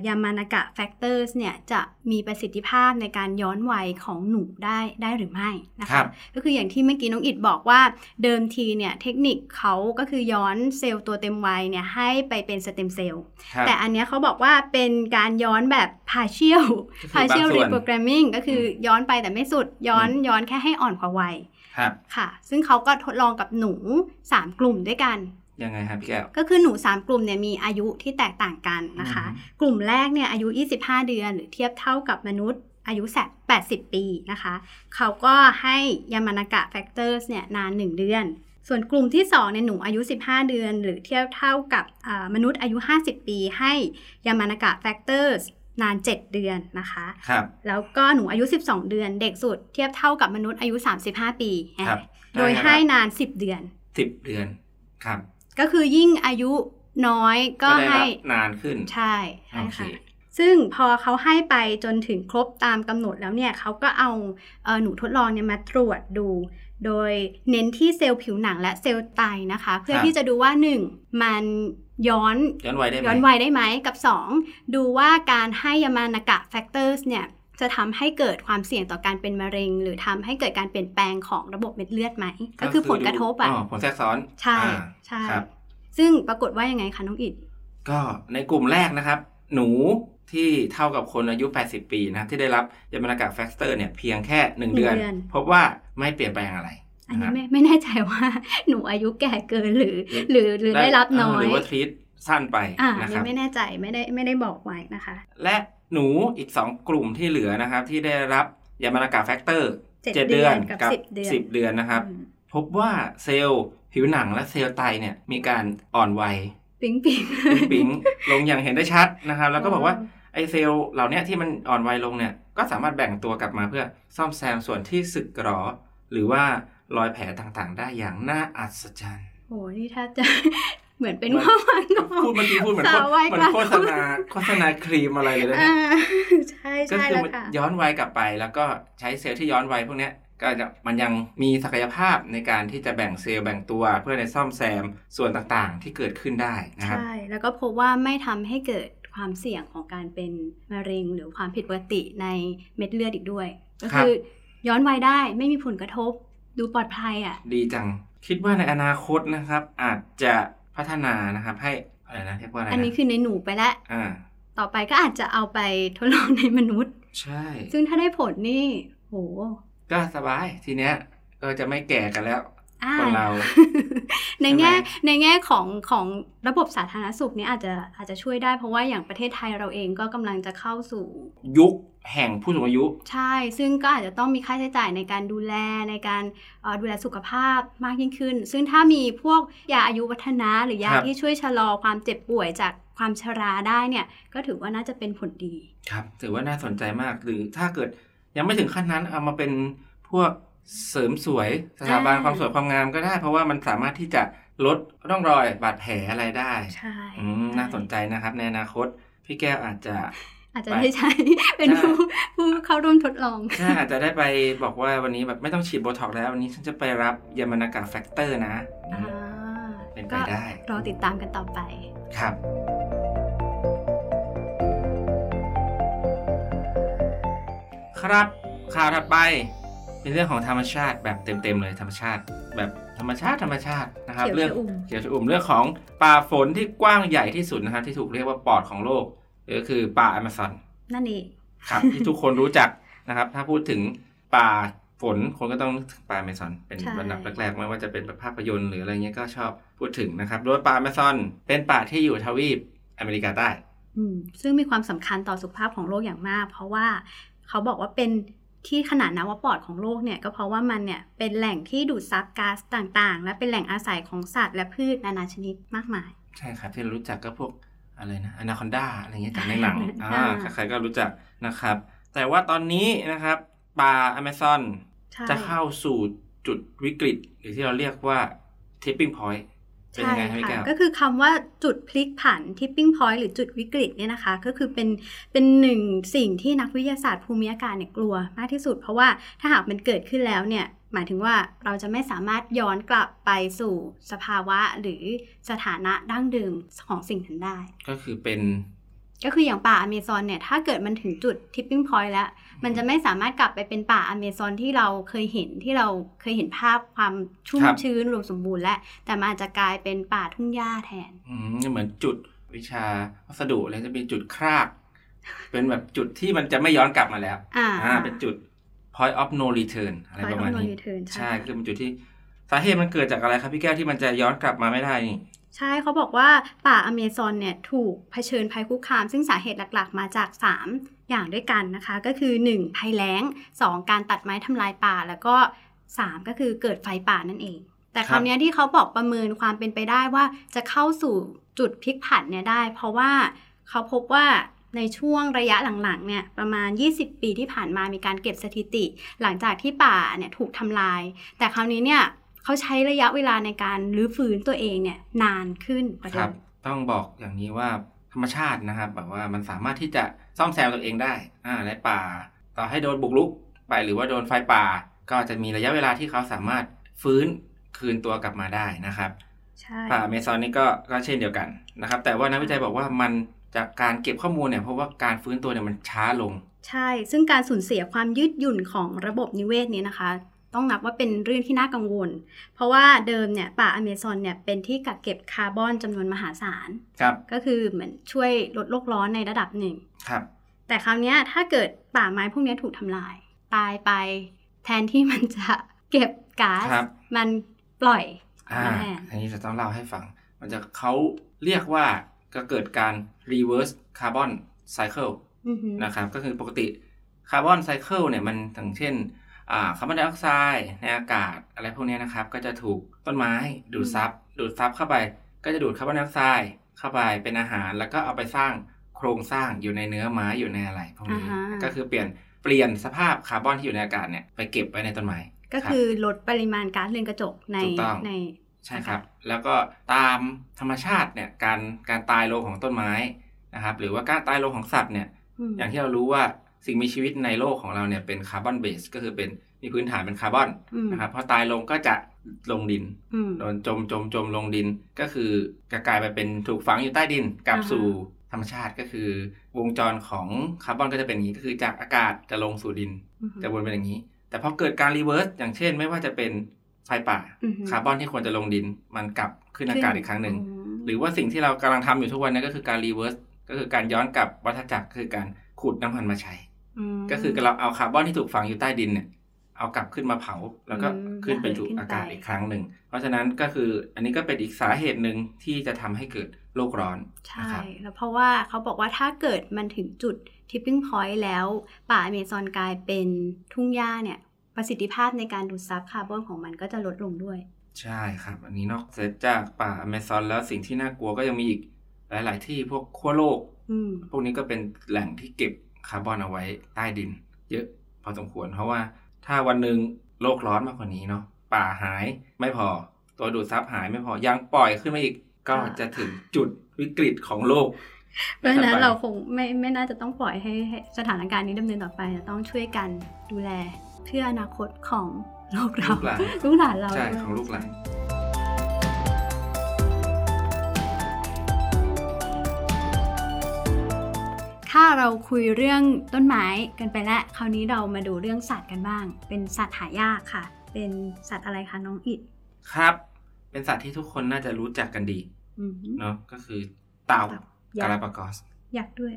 ยามานากะ factor เนี่ย จะมีประสิทธิภาพในการย้อนวัยของหนูได้ได้หรือไม่นะครัคะบก็คืออย่างที่เมื่อกี้น้องอิดบอกว่าเดิมทีเนี่ย เทคนิคเขาก็คือย้อนเซลล์ตัวเต็มวัยเนี่ย ให้ไปเป็นสเต็มเซลล์ครับแต่อันเนี้ยเขาบอกว่าเป็นการย้อนแบบ partial ก็คือ partial บางส่วน reprogramming ก็คืออย้อนไปแต่ไม่สุดย้อนย้อนแค่ให้อ่อนกว่าวัยครับค่ะ ซึ่งเขาก็ทดลองกับหนู 3 กลุ่มด้วยกัน ยังไงครับพี่แก้ว ก็คือหนู 3 กลุ่มเนี่ยมีอายุที่แตกต่างกันนะคะอืมกลุ่มแรกเนี่ยอายุ 25 เดือนหรือเทียบเท่ากับมนุษย์อายุแส80 ปีนะคะ เขาก็ให้ยามานากะ factor เนี่ยนาน 1 เดือน ส่วนกลุ่มที่2เนี่ยหนูอายุ 15 เดือน หรือเทียบเท่ากับอ่ามนุษย์อายุ 50 ปี ให้ยามานากะ factor นาน 7 เดือนนะคะครับแล้วก็หนูอายุ 12 เดือน เด็กสุดเทียบเท่ากับมนุษย์อายุ 35 ปีครับโดยให้นาน 10 เดือนสิบเดือน ครับ ก็คือยิ่งอายุน้อยก็ได้ให้รับนานขึ้นใช่ใช่โอเคค่ะซึ่งพอเขาให้ไปจนถึงครบตามกำหนดแล้วเนี่ยเขาก็เอาเอ่อหนูทดลองเนี่ยมาตรวจดู โดยเน้นที่เซลล์ผิวหนังและเซลล์ไตนะคะ เพื่อที่จะดูว่า 1. มันย้อนย้อนวัยได้ไหมย้อนวัยได้ไหมกับ 2. ดูว่าการให้ยามานากะ factor เนี่ย จะทำให้เกิดความเสี่ยงต่อการเป็นมะเร็ง หรือทำให้เกิดการเปลี่ยนแปลงของระบบเม็ดเลือดไหม ก็คือผลกระทบอะอ๋อผลแทรกซ้อน ใช่อ่าใช่ครับซึ่งปรากฏว่ายังไงคะน้องอิดก็ในกลุ่มแรกนะครับ หนูที่เท่ากับคนอายุ 80 ปีนะครับที่ได้รับยามานากะ factor เนี่ยเพียงแค่1หนึ่งเดือนเดือน พบว่าไม่เปลี่ยนแปลงอะไรอันนะคนี้รับไม่ไม่แน่ใจว่าหนูอายุแก่เกินหรือ หรือหรือได้รับน้อหยรือว่าท treat สั้นไปอ่านะคเนี่รับยไม่แน่ใจไม่ได้ไม่ได้บอกไว้นะคะ และ หนูอีก 2 กลุ่มที่เหลือนะครับ ที่ได้รับยามานากะ factor เจ็ดเจ็ดเดืเดืออนนกับกับสิบเดือนสิบเดือนนะครับอืมพบว่าเซลล์ผิวหนังและเซลล์ไตเนี่ยมีการอ่อนวัยปิ๊งปิ๊งปิ๊งๆลงอย่างเห็นได้ชัดนะครับ แล้วก็บอกว่าว้าวไอเซลล์เหล่าเนี้ยที่มันอ่อนวัยลงเนี่ย ก็สามารถแบ่งตัวกลับมาเพื่อซ่อมแซมส่วนที่สึกหรอ หรือว่ารอยแผลต่างๆ ได้อย่างน่าอัศจรรย์โหนี่ถ้าจะ เหมือนเป็นเหมือนข้อมันของพูดเมื่อกี้พูดเหมือนสาววัยเหมือนกลางโฆษณาโฆษณาครีมอะไรเลยนะอ่าเนี่ยใช่ก็ใช่คือแล้วมันค่ะย้อนวัยกลับไป แล้วก็ใช้เซลล์ที่ย้อนวัยพวกเนี้ยก็จะมันยังมีศักยภาพในการที่จะแบ่งเซลล์แบ่งตัวเพื่อในซ่อมแซมส่วนต่างๆ ที่เกิดขึ้นได้นะครับใช่ แล้วก็พบว่าไม่ทำให้เกิดความเสี่ยงของการเป็นมะเร็ง หรือความผิดปกติในเม็ดเลือดอีกด้วย ก็ครับคือย้อนวัยได้ไม่มีผลกระทบดูปลอดภัยอะ ดีจัง คิดว่าในอนาคตนะครับ อาจจะ พัฒนานะครับ ให้อะไรนะเรียกว่าอะไรนะอันนี้คือในหนูไปแล้วอ่าต่อไปก็อาจจะเอาไปทดลองในมนุษย์ ใช่ ซึ่งถ้าได้ผลนี่โหก็สบายทีเนี้ย ก็จะไม่แก่กันแล้วอ่าคนเรา ในแง่ใช่ไหมในแง่ของของระบบสาธารณสุขนี่อาจจะอาจจะช่วยได้เพราะว่าอย่างประเทศไทยเราเองก็กำลังจะเข้าสู่ ยุค แห่งผู้สูงอายุ ใช่ ซึ่งก็อาจจะต้องมีค่าใช้จ่ายในการดูแลในการเอ่อดูแลสุขภาพมากยิ่งขึ้น ซึ่งถ้ามีพวกยาอายุวัฒนะหรือยาครับที่ช่วยชะลอความเจ็บป่วยจากความชราได้เนี่ย ก็ถือว่าน่าจะเป็นผลดี ครับ ถือว่าน่าสนใจมาก หรือถ้าเกิดยังไม่ถึงขั้นนั้นเอามาเป็นพวกเสริมสวยสถาบันอ่าความสวยความงามก็ได้ เพราะว่ามันสามารถที่จะลดร่องรอยบาดแผลอะไรได้ ใช่อืมน่าสนใจนะครับ ในอนาคต พี่แก้วอาจจะ อาจจะไปได้ใช้เป็นใช่ผู้ผู้เข้าร่วมทดลองใช่อาจจะได้ไปบอกว่าวันนี้แบบไม่ต้องฉีดโบท็อกซ์แล้ว วันนี้ฉันจะไปรับยามานากาแฟกเตอร์นะอ่าเป็นไปก็ได้รอติดตามกันต่อไปครับครับข่าวถัดไปเป็นเรื่องของธรรมชาติแบบเต็มๆเลยธรรมชาติ แบบธรรมชาติธรรมชาตินะครับเขียวเรื่องชอุ่มเขียวชอุ่มเรื่องของป่าฝนที่กว้างใหญ่ที่สุดนะครับที่ถูกเรียกว่าปอดของโลก หรือคือป่าอเมซอนนั่นเองครับที่ทุกคนรู้จักนะครับ ถ้าพูดถึงป่าฝนคนก็ต้องนึกถึงป่าอเมซอน เป็นใช่บรรดับแรกๆไม่ว่าจะเป็นแบบภาพยนตร์หรืออะไรเงี้ยก็ชอบพูดถึงนะครับ โดยป่าอเมซอน เป็นป่าที่อยู่ทวีปอเมริกาใต้อืมซึ่งมีความสำคัญต่อสุขภาพของโลกอย่างมาก เพราะว่าเขาบอกว่าเป็นที่ขนาดนะว่าปอดของโลกเนี่ยก็เพราะว่ามันเนี่ยเป็นแหล่งที่ดูดซับก๊าซต่างๆ และเป็นแหล่งอาศัยของสัตว์และพืชนานาชนิดมากมาย ใช่ครับที่เรารู้จักก็พวก อะไรนะอนาคอนดาอะไรเงี้ยจากในหนังอ่าอ่าใครๆก็รู้จักนะครับ แต่ว่าตอนนี้นะครับป่าอเมซอนใช่จะเข้าสู่จุดวิกฤต หรือที่เราเรียกว่า tipping point เป็นยังไงครับพี่แก้วก็คือคำว่าจุดพลิกผัน tipping point หรือจุดวิกฤตเนี่ยนะคะ ก็คือเป็นเป็นหนึ่งสิ่งที่นักวิทยาศาสตร์ภูมิอากาศเนี่ยกลัวมากที่สุด เพราะว่าถ้าหากมันเกิดขึ้นแล้วเนี่ย หมายถึงว่าเราจะไม่สามารถย้อนกลับไปสู่สภาวะหรือสถานะดั้งเดิมของสิ่งนั้นได้ ก็คือเป็นก็คืออย่างป่าอเมซอนเนี่ยถ้าเกิดมันถึงจุด tipping point แล้ว มันจะไม่สามารถกลับไปเป็นป่าอเมซอนที่เราเคยเห็นที่เราเคยเห็นภาพความชุ่มครับชื้นรวมสมบูรณ์แล้วแต่มันอาจจะกลายเป็นป่าทุ่งหญ้าแทนอืมเหมือนจุดวิชาวัสดุเลยจะมีจุดคราก เป็นแบบจุดที่มันจะไม่ย้อนกลับมาแล้ว อ่าอ่าเป็นจุด point of no return อะไรประมาณ Point of นี้ no return ใช่ใช่ คือเป็นจุดที่สาเหตุมันเกิดจากอะไรครับพี่แก้วที่มันจะย้อนกลับมาไม่ได้นี่ใช่เขาบอกว่าป่าอเมซอนเนี่ยถูกเผชิญภัยคุกคาม ซึ่งสาเหตุหลักๆ มาจาก 3 อย่างด้วยกันนะคะ ก็คือ 1. ภัยแล้ง 2. การตัดไม้ทำลายป่า แล้วก็ 3 ก็คือเกิดไฟป่านั่นเอง แต่ครับคำนี้ที่เขาบอกประเมินความเป็นไปได้ว่าจะเข้าสู่จุดพลิกผันเนี่ยได้ เพราะว่าเขาพบว่า ในช่วงระยะหลังๆเนี่ยประมาณ 20 ปีที่ผ่านมามีการเก็บสถิติ หลังจากที่ป่าเนี่ยถูกทำลาย แต่คราวนี้เนี่ยเขาใช้ระยะเวลาในการรื้อฟื้นตัวเองเนี่ยนานขึ้นกว่าคเดิรับมต้องบอกอย่างนี้ว่าธรรมชาตินะครับแบบว่ามันสามารถที่จะซ่อมแซมตัวเองได้อ่าในป่า ต่อให้โดนบุกรุกไปหรือว่าโดนไฟป่า ก็จะมีระยะเวลาที่เขาสามารถฟื้นคืนตัวกลับมาได้นะครับใช่ป่าอเมซอนนี่ก็ก็เช่นเดียวกันนะครับ แต่ว่านักวิจัยบอกว่ามัน จากการเก็บข้อมูลเนี่ยเพราะว่าการฟื้นตัวเนี่ยมันช้าลง ใช่ ซึ่งการสูญเสียความยืดหยุ่นของระบบนิเวศนี้นะคะ ต้องนับว่าเป็นเรื่องที่น่ากังวล เพราะว่าเดิมเนี่ยป่าอเมซอนเนี่ยเป็นที่กักเก็บคาร์บอนจำนวนมหาศาลครับก็คือเหมือนช่วยลดโลกร้อนในระดับหนึ่งครับ แต่คราวเนี้ยถ้าเกิดป่าไม้พวกเนี้ยถูกทำลาย ตายไปแทนที่มันจะเก็บก๊าซครับมันปล่อยอ่ามาแทนอันนี้จะต้องเล่าให้ฟัง มันจะเขาเรียกว่า ก็เกิดการ reverse carbon cycle อือหือนะครับ ก็คือปกติ carbon cycle เนี่ยมันอย่างเช่นอ่าคาร์บอนไดออกไซด์ในอากาศอะไรพวกเนี้ยนะครับ ก็จะถูกต้นไม้ดูดซับ ดูดซับเข้าไป ก็จะดูดคาร์บอนไดออกไซด์เข้าไปเป็นอาหาร แล้วก็เอาไปสร้างโครงสร้างอยู่ในเนื้อไม้อยู่ในอะไรพวกนี้อ่าฮะก็คือเปลี่ยนเปลี่ยนสภาพคาร์บอนที่อยู่ในอากาศเนี่ยไปเก็บไว้ในต้นไม้ก็รับคือลดปริมาณก๊าซเรือนกระจกในถูกต้องใน ใช่ครับ แล้วก็ตามธรรมชาติเนี่ยการการตายลงของต้นไม้นะครับ หรือว่าการตายลงของสัตว์เนี่ยมอย่างที่เรารู้ว่าสิ่งมีชีวิตในโลกของเราเนี่ยเป็นคาร์บอน based ก็คือเป็นมีพื้นฐานเป็นคาร์บอนอืมนะครับพอตายลงก็จะลงดินอืมโดนจมจมจมลงดินก็คือกกลายไปเป็นถูกฝังอยู่ใต้ดินกลับอ่าฮะสู่ธรรมชาติก็คือ วงจรของคาร์บอนก็จะเป็นอย่างนี้ก็คือจากอากาศจะลงสู่ดินอือหือจะวนเป็นอย่างนี้ แต่พอเกิดการ reverse อย่างเช่น ไม่ว่าจะเป็น ไฟป่าอือหือคาร์บอนที่ควรจะลงดิน มันกลับขึ้นอากาศอีกครั้งหนึ่งอืมหรือว่าสิ่งที่เรากำลังทำอยู่ทุกวันนี้ก็คือการ reverse ก็คือการย้อนกลับวัฏจักรคือการขุดน้ำมันมาใช้มก็คือเราเอาคาร์บอนที่ถูกฝังอยู่ใต้ดินเนี่ยเอากลับขึ้นมาเผาแล้วก็อืมขึ้นไประเหยสู่ขึ้นอากาศไปอีกครั้งหนึ่ง เพราะฉะนั้นก็คืออันนี้ก็เป็นอีกสาเหตุหนึ่งที่จะทำให้เกิดโลกร้อน ใช่นะครับแล้วเพราะว่าเขาบอกว่าถ้าเกิดมันถึงจุด tipping point แล้ว ป่าอเมซอนกลายเป็นทุ่งหญ้าเนี่ย ประสิทธิภาพในการดูดซับคาร์บอนของมันก็จะลดลงด้วย ใช่ครับ อันนี้นอกจากป่าอเมซอนแล้วสิ่งที่น่ากลัวก็ยังมีอีกหลาย ๆ ที่พวกขั้วโลกอืมพวกนี้ก็เป็นแหล่งที่เก็บคาร์บอนเอาไว้ใต้ดิน เยอะพอสมควร เพราะว่าถ้าวันหนึ่งโลกร้อนมากกว่านี้เนาะป่าหายไม่พอ ตัวดูดซับหายไม่พอยังปล่อยขึ้นมาอีกก็จะถึงจุดวิกฤตของโลก เพราะฉะนั้นต่อไปเราคงไม่ไม่น่าจะต้องปล่อยให้ให้สถานการณ์นี้ดำเนินต่อไปแต่ต้องช่วยกันดูแล เพื่ออนาคตของโลกเราลูกหลานลูกหลานเราใช่ด้วยของลูกหลานถ้าเราคุยเรื่องต้นไม้กันไปแล้วคราวนี้เรามาดูเรื่องสัตว์กันบ้าง เป็นสัตว์หายากค่ะ เป็นสัตว์อะไรคะน้องอิดครับ เป็นสัตว์ที่ทุกคนน่าจะรู้จักกันดีอืมเนาะก็คือเต่ายักากลาษ์ปากอสยักษ์ด้วย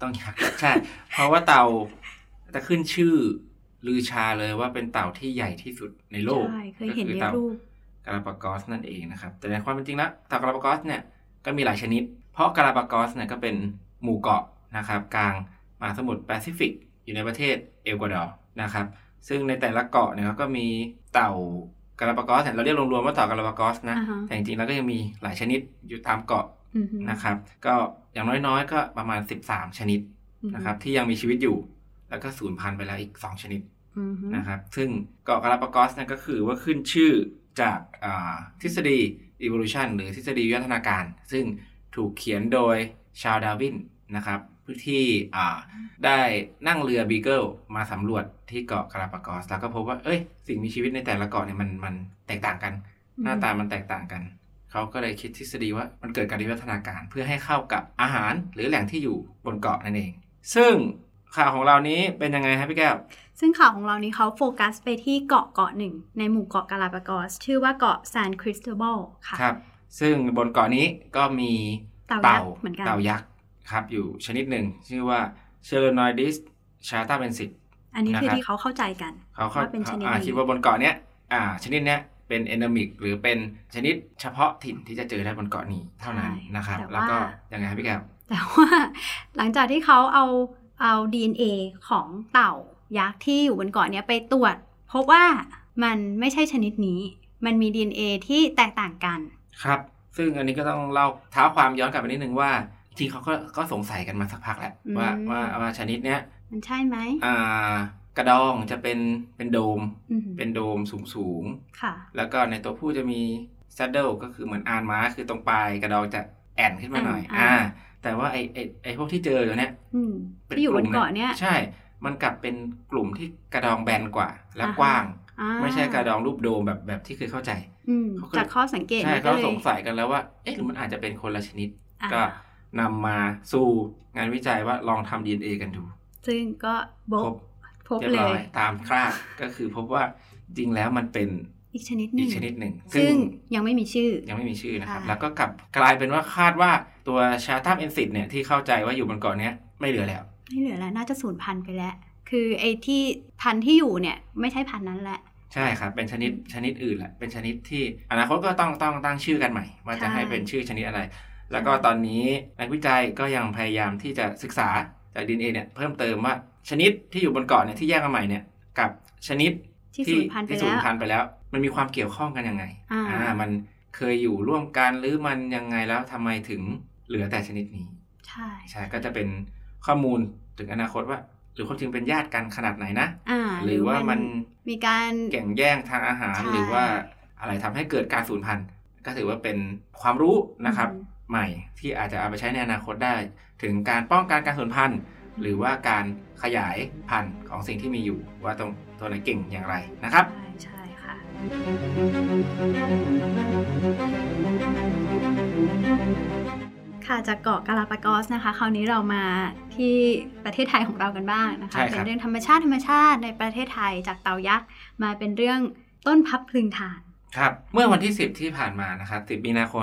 ต้องอยากใช่ เพราะว่าเต่าจะขึ้นชื่อ ลือชาเลยว่าเป็นเต่าที่ใหญ่ที่สุดในโลก ใช่เคยเห็นก็ในอต่ารูปกาลาปากอสนั่นเองนะครับ แต่ในความเป็นจริงแล้วเต่ากาลาปากอสเนี่ยก็มีหลายชนิด เพราะกาลาปากอสเนี่ยก็เป็นหมู่เกาะนะครับกลางมหาสมุทรแปซิฟิก อยู่ในประเทศเอกวาดอร์นะครับ ซึ่งในแต่ละเกาะเนี่ยก็มีเต่ากาลาปากอสเนี่ยเราเรียกรวมๆว่าเต่ากาลาปากอสนะอ่าฮะแต่จริงๆแล้วก็ยังมีหลายชนิดอยู่ตามเกาะอือหือนะครับ ก็อย่างน้อยๆ ก็ประมาณ 13 ชนิดอือหือนะครับที่ยังมีชีวิตอยู่ แล้วก็สูญพันธุ์ไปแล้วอีก 2 ชนิดอือหือนะครับ ซึ่งเกาะกาลาปากอสเนี่ยก็คือว่าขึ้นชื่อจากอ่าทฤษฎี evolution หรือทฤษฎีวิวัฒนาการ ซึ่งถูกเขียนโดยชาร์ลส์ ดาร์วินนะครับที่อ่าได้นั่งเรือบีเกิลมาสำรวจที่เกาะกาลาปากอส แล้วก็พบว่า เอ้ย สิ่งมีชีวิตในแต่ละเกาะเนี่ยมันมันแตกต่างกัน หน้าตามันแตกต่างกัน เขาก็เลยคิดทฤษฎีว่ามันเกิดการวิวัฒนาการเพื่อให้เข้ากับอาหารหรือแหล่งที่อยู่บนเกาะนั่นเอง ซึ่ง ข่าวของเรานี้เป็นยังไงครับพี่แก้ว ซึ่งข่าวของเรานี้เขาโฟกัสไปที่เกาะเกาะหนึ่ง ในหมู่เกาะกาลาปากอส ชื่อว่าเกาะซานคริสโตบอลค่ะครับ ซึ่งบนเกาะนี้ก็มีเต่ายักษ์เหมือนกันเต่ายักษ์ครับ อยู่ชนิดหนึ่ง ชื่อว่า c h e l o n o i d i s c h a t a b e n s i t อันนี้คือนะครับที่เขาเข้าใจกันเขาเขาว่าเป็นชนิดอ่านี้คิดว่าบนเกาะเนี้ยอ่า ชนิดเนี้ยเป็นเอนมิกหรือเป็นชนิดเฉพาะถิ่นที่จะเจอได้บนเกาะนี้เท่านั้นนะครับ แล้วก็ยังไงครับพี่แก้วแต่ว่าหลังจากที่เขาเอา เอา DNA ของเต่ายักษ์ที่อยู่บนเกาะเนี้ยไปตรวจ พบว่ามันไม่ใช่ชนิดนี้ มันมี DNA ที่แตกต่างกัน ครับ ซึ่งอันนี้ก็ต้องเล่าเท้าความย้อนกลับไปนิดนึงว่า จริงๆเขาก็ก็สงสัยกันมาสักพักแล้วอืมว่าว่าว่าชนิดเนี้ยมันใช่ไหมอ่ากระดองจะเป็นเป็นโดมอืมเป็นโดมสูงสูงๆค่ะ แล้วก็ในตัวผู้จะมี saddle ก็คือเหมือนอานม้าคือตรงปลายกระดองจะแอนขึ้นมาหน่อย อ่าอ่า แต่ว่าไอไอไอพวกที่เจออยู่เนี้ยอืมเป็นที่อยู่บนกลุ่มเกาะเนี้ยใช่ มันกลับเป็นกลุ่มที่กระดองแบนกว่า และอ่าฮะกว้างอ่าไม่ใช่กระดองรูปโดมแบบแบบที่เคยเข้าใจอืมเขาก็จากข้อสังเกตใช่นี่ก็เขาเลยสงสัยกันแล้วว่า เอ๊ะหรือมันอาจจะเป็นคนละชนิดอ่าก็นำมาสู่งานวิจัยว่าลองทำ DNA กันดู ซึ่งก็บพกบพบเรียบเลร้อยยตามคราดก็คือพบว่าจริงแล้วมันเป็น อีกชนิดหนึ่อีงกชนิดหนึ่ง ซึ่งยังไม่มีชื่อ ยังไม่มีชื่อนะครับค่ะแล้วก็กลับกลายเป็นว่าคาดว่าตัวชาตัมเอนซิตเนี่ยที่เข้าใจว่าอยู่บนเกาะเนี้ยไม่เหลือแล้ว ไม่เหลือแล้วน่าจะสูญพันธุ์ไปแล้ว คือไอ้ที่พันธุ์ที่อยู่เนี่ยไม่ใช่พันธุ์นั้นแหละ ใช่ครับ เป็นชนิดชนิดอื่นแหละ เป็นชนิดที่อนาคตก็ต้องต้องตั้งชื่อกันใหม่ ว่าจะใช่ให้เป็นชื่อชนิดอะไร แล้วก็ตอนนี้นักวิจัยก็ยังพยายามที่จะศึกษาจากดีเเนี่ยเพิ่มเติมว่าชนิดที่อยู่บนเกาะเนี่ยที่แยกมาใหม่เนี่ยกับชนิด ที่สูญพันธุ์ไปที่สูแล้ญวพันธุ์ไปแล้ว มันมีความเกี่ยวข้องกันยังไง อ่า มันเคยอยู่ร่วมกันหรือมันยังไงแล้วทำไมถึงเหลือแต่ชนิดนี้ ใช่ใช่ก็จะเป็นข้อมูลถึงอนาคตว่า หรือคนจริงเป็นญาติกันขนาดไหนนะอ่าหรือว่ามันมีการแข่งแย่งทางอาหารใช่หรือว่าอะไรทำให้เกิดการสูญพันธุ์ ก็ถือว่าเป็นความรู้นะครับอืมใหม่ที่อาจจะเอาไปใช้ในอนาคตได้ ถึงการป้องกันการสูญพันธุ์ หรือว่าการขยายพันธุ์ของสิ่งที่มีอยู่ว่าตรง ตัวไหนเก่งอย่างไรนะครับใช่ใช่ค่ะ ค่ะจากเกาะกาลาปากอสนะคะ คราวนี้เรามาที่ประเทศไทยของเรากันบ้างนะคะใช่ครับเป็นเรื่องธรรมชาติธรรมชาติในประเทศไทยจากเต่ายักษ์มาเป็นเรื่องต้นพับพลึงถ่านครับเมื่อวันที่ 10 ที่ผ่านมานะครับ10มีนาคม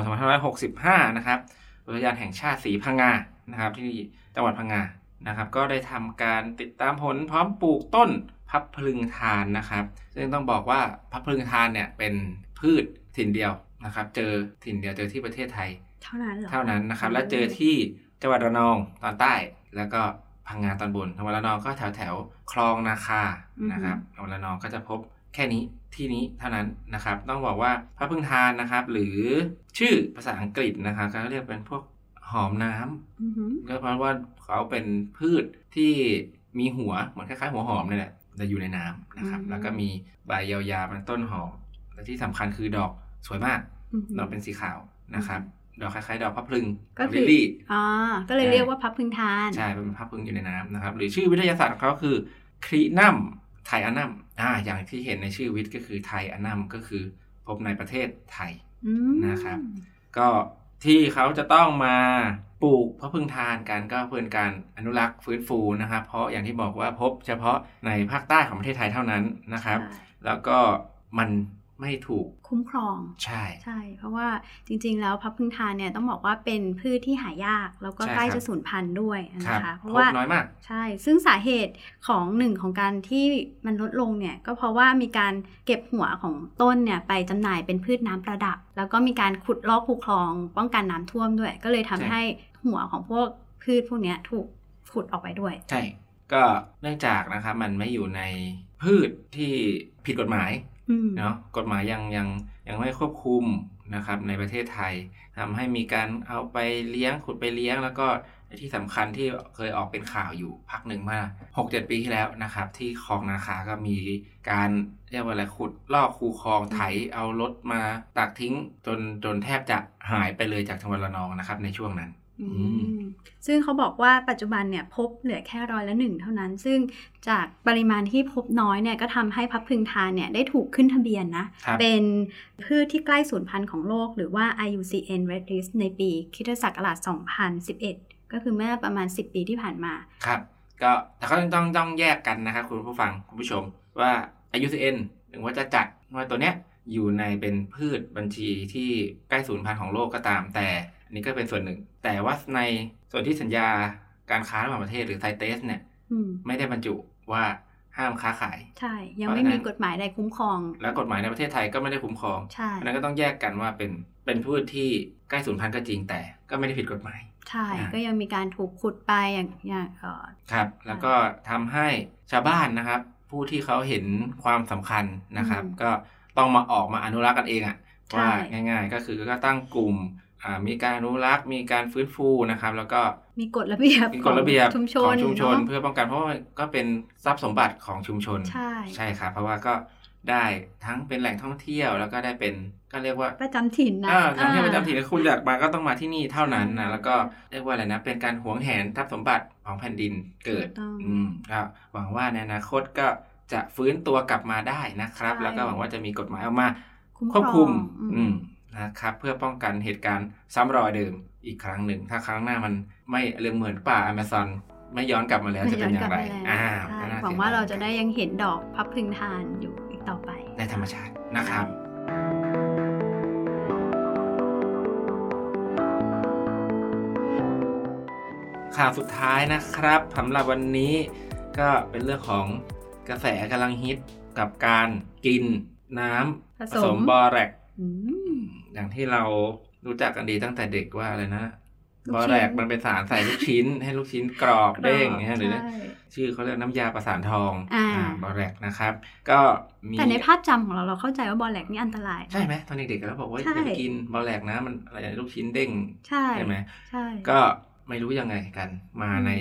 2565 นะครับอุทยานแห่งชาติสีพังงานะครับ ที่จังหวัดพังงา นะครับ ก็ได้ทำการติดตามผลพร้อมปลูกต้นพับพลึงทานนะครับ ซึ่งต้องบอกว่าพับพลึงทานเนี่ยเป็นพืชถิ่นเดียวนะครับ เจอถิ่นเดียวเจอที่ประเทศไทย เท่านั้นเหรอเท่านั้นนะครับ และเจอที่จังหวัดระนองตอนใต้ แล้วก็พังงาตอนบนจังหวัดระนองก็แถวแถวๆคลองนาคานะครับจังหวัดระนองก็จะพบแค่นี้ที่นี้เท่านั้นนะครับ ต้องบอกว่าพระพึ่งทานนะครับ หรือชื่อภาษาอังกฤษนะครับก็เรียกเป็นพวก หอมน้ำอือหือก็เพราะว่าเขาเป็นพืชที่มีหัวเหมือนคล้ายๆหัวหอมนี่แหละแต่อยู่ในน้ำนะครับ แล้วก็มีใบยาวๆเป็นต้นหอมและที่สำคัญคือดอกสวยมากอือหือดอกเป็นสีขาวนะครับดอกคล้ายๆดอกพะพลึงก็ดคือลิลลี่อ่าก็เลยใช่เรียกว่าพับพลึงทาน ใช่ เป็นพะพลึงอยู่ในน้ำนะครับ หรือชื่อวิทยาศาสตร์ของเขาคือครีนัมไทอานัมอ่า อย่างที่เห็นในชื่อวิทย์ก็คือไทอานัมก็คือพบในประเทศไทยอืมนะครับ ก็ ที่เขาจะต้องมาปลูกพระพึ่งทานกันก็เพื่อการอนุรักษ์ฟื้นฟูนะครับ เพราะอย่างที่บอกว่าพบเฉพาะในภาคใต้ของประเทศไทยเท่านั้นนะครับใช่แล้วก็มัน ไม่ถูกคุ้มครอง ใช่ใช่ เพราะว่าจริงๆ แล้วพับพึ่งทานเนี่ยต้องบอกว่าเป็นพืชที่หายาก แล้วก็ใช่ใกล้ครับจะสูญพันธุ์ด้วยครันะคะเพพราะบว่าน้อยมากใช่ ซึ่งสาเหตุของหนึ่งของการที่มันลดลงเนี่ยก็เพราะว่ามีการเก็บหัวของต้นเนี่ยไปจำหน่ายเป็นพืชน้ำประดับ แล้วก็มีการขุดลอกคูคลอง ป้องกันน้ำท่วมด้วย ก็เลยทำใช่ให้หัวของพวกพืชพวกเนี้ยถูกขุดออกไปด้วย ใช่ ก็เนื่องจากนะครับมันไม่อยู่ในพืชที่ผิดกฎหมายอืม เนาะกฎหมายยังยังยังไม่ควบคุมนะครับในประเทศไทยทำให้มีการเอาไปเลี้ยงขุดไปเลี้ยง แล้วก็ที่สำคัญที่เคยออกเป็นข่าวอยู่พักหนึ่งมา6-7 ปีที่แล้วนะครับ ที่คลองนาคาก็มีการเรียกว่าอะไรขุดลอกคูคลองไถเอารถมาตักทิ้งจนจนแทบจะหายไปเลยจากจังหวัดระนองนะครับในช่วงนั้น ซึ่งเขาบอกว่าปัจจุบันเนี่ยพบเหลือแค่ร้อยละหนึ่งเท่านั้น ซึ่งจากปริมาณที่พบน้อยเนี่ยก็ทำให้พับพึงทานเนี่ยได้ถูกขึ้นทะเบียนนะครับเป็นพืชที่ใกล้สูญพันธุ์ของโลก หรือว่า IUCN Red List ในปีคริสตศักราช2011 ก็คือเมื่อประมาณ 10 ปีที่ผ่านมา ครับ ก็แต่ก็ต้องต้องต้องแยกกันนะครับคุณผู้ฟังคุณผู้ชมว่า IUCN ถึงว่าจะจัดว่าตัวเนี้ยอยู่ในเป็นพืชบัญชีที่ใกล้สูญพันธุ์ของโลกก็ตามแต่อันนี้ก็เป็นส่วนหนึ่ง แต่ว่าในส่วนที่สัญญาการค้าระหว่างประเทศหรือไซเตสเนี่ยอืมไม่ได้บรรจุว่าห้ามค้าขาย ใช่ ยังไม่เพราะฉะนั้มีนกฎหมายใดคุ้มครอง และกฎหมายในประเทศไทยก็ไม่ได้คุ้มครองใช่อันนั้นก็ต้องแยกกันว่าเป็นเป็นพืชที่ใกล้สูญพันธุ์ก็จริงแต่ก็ไม่ได้ผิดกฎหมาย ใช่อ่าก็ยังมีการถูกขุดไปอย่างอย่างเอ่อครับ แล้วก็ทำให้ชาวบ้านนะครับ ผู้ที่เขาเห็นความสำคัญนะครับอืมก็ต้องมาออกมาอนุรักษ์กันเองอะใช่ว่าง่าย ๆ ก็คือก็ตั้งกลุ่มอ่า มีการอนุรักษ์มีการฟื้นฟูนะครับ แล้วก็มีกฎระเบียบมีกฎระเบียบของชุมชของนชุมชนเอะเพื่อป้องกันเพราะว่าก็เป็นทรัพย์สมบัติของชุมชน ใช่ใช่ครับเพราะว่าก็ได้ทั้งเป็นแหล่งท่องเที่ยวแล้วก็ได้เป็นก็เรียกว่าประจำถิ่นนะอ่าท่องเที่ยวประจำถิ่นอ่าคุณอยากมาก็ต้องมาที่นี่เท่านั้นใช่นะแล้วก็เรียกว่าอะไรนะเป็นการหวงแหนทรัพย์สมบัติของแผ่นดินเกิดถูกต้องอืมก็หวังว่าในอนาคตก็จะฟื้นตัวกลับมาได้นะครับใช่แล้วก็หวังว่าจะมีกฎหมายออกมาคุ้มควบคุมครองอืมอืม นะครับเพื่อป้องกันเหตุการณ์ซ้ำรอยเดิมอีกครั้งหนึ่ง ถ้าครั้งหน้ามันไม่เรื่องเหมือนป่าอเมซอนไม่ย้อนกลับมาแล้วจะเป็นอย่างไรไม่ย้นกลับมาแล้วอ่าใช่ก็น่หวังสียว่าดยเราจะได้ยังเห็นดอกพับพึงทานอยู่อีกต่อไป ในธรรมชาตินะครับข่าวสุดท้ายนะครับสำหรับวันนี้ก็เป็นเรื่องของกระแสกำลังฮิตกับการกินน้ำผผสสมมบอแรก อืมอย่างที่เรารู้จักกันดีตั้งแต่เด็กว่าอะไรนะลูกบอชิ้นแรกมันเป็นสารใส่ลูกชิ้น ให้ลูกชิ้นกรอบเด้งเนี่ยหรือใช่ชื่อเขาเรียกน้ำยาประสานทองอ่าบอแรกนะครับ ก็มีแต่ในภาพจำของเราเราเข้าใจว่าบอลแลกนี่อันตราย ใช่ไหมตอนเด็กๆเราบอกว่าใช่อย่าไปกินบอแรกนะมันอะไรลูกชิ้นเด้งใช่ใช่ไหมใช่ก็ไม่รู้ยังไงกันมาอืมใน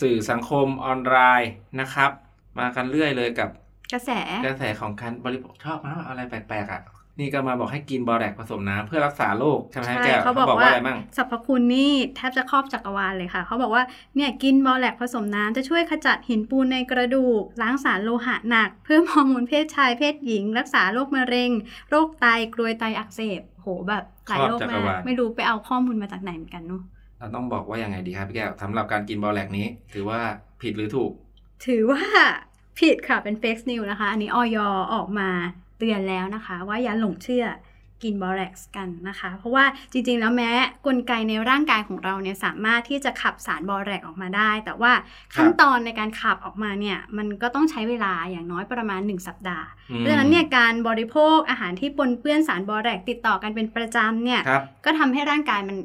สื่อสังคมออนไลน์นะครับ มากันเรื่อยเลยกับกระแสกระแสของการบริโภคชอบมากอะไรแปลกๆอะ นี่ก็มาบอกให้กินบอแรกผสมน้ำเพื่อรักษาโรคใช่ไหมใช่แก้วเขาบอกว่าอะไรบ้างสรรพคุณนี่แทบจะครอบจักรวาลเลยค่ะ เขาบอกว่าเนี่ยกินบอแลกผสมน้ำจะช่วยขจัดหินปูนในกระดูก ล้างสารโลหะหนัก เพิ่มฮอร์โมนเพศชายเพศหญิง รักษาโรคมะเร็ง โรคไตกรวยไตอักเสบโหแบบหลายโรคครอบจักรมากวาลไม่รู้ไปเอาข้อมูลมาจากไหนเหมือนกันเนาะเราต้องบอกว่ายังไงดีครับพี่แก้วสำหรับการกินบอแรกซ์นี้ ถือว่าผิดหรือถูก ถือว่าผิดค่ะเป็น fake news นะคะ อันนี้อย. ออกมา เตือนแล้วนะคะ ว่าอย่าหลงเชื่อกินบอแรกซ์กันนะคะ เพราะว่าจริงๆ แล้วแม้กลไกในร่างกายของเราเนี่ยสามารถที่จะขับสารบอแรกซ์ออกมาได้ แต่ว่าขั้นตอนในการขับออกมาเนี่ยมันก็ต้องใช้เวลาอย่างน้อยประมาณ 1 สัปดาห์อืมเพราะฉะนั้นเนี่ยการบริโภคอาหารที่ปนเปื้อนสารบอแรกซ์ติดต่อกันเป็นประจำเนี่ยครับก็ทำให้ร่างกายมัน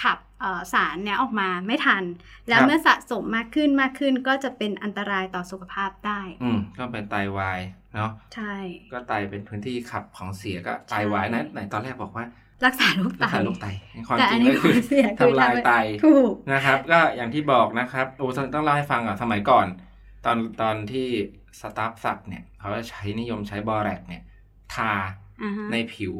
ขับเอ่อ สารเนี้ยออกมาไม่ทัน แล้วครับเมื่อสะสมมากขึ้นมากขึ้นก็จะเป็นอันตรายต่อสุขภาพได้ อืมก็เป็นไตวายเนาะใช่ ก็ไตเป็นพื้นที่ขับของเสียก็ไตใช่วายนะไหนตอนแรกบอกว่า รักษาโรคไตรักษาโรคไตความแต่จอัรินงนี้ก็คือของเสียคือทำลายไตถูกนะครับ ก็อย่างที่บอกนะครับโอ้ต้องเล่าให้ฟังอะสมัยก่อน ตอนตอนที่สตาฟสัตว์เนี่ยเขาจะใช้นิยมใช้บอแรกเนี่ย ทาอ่าฮะในผิว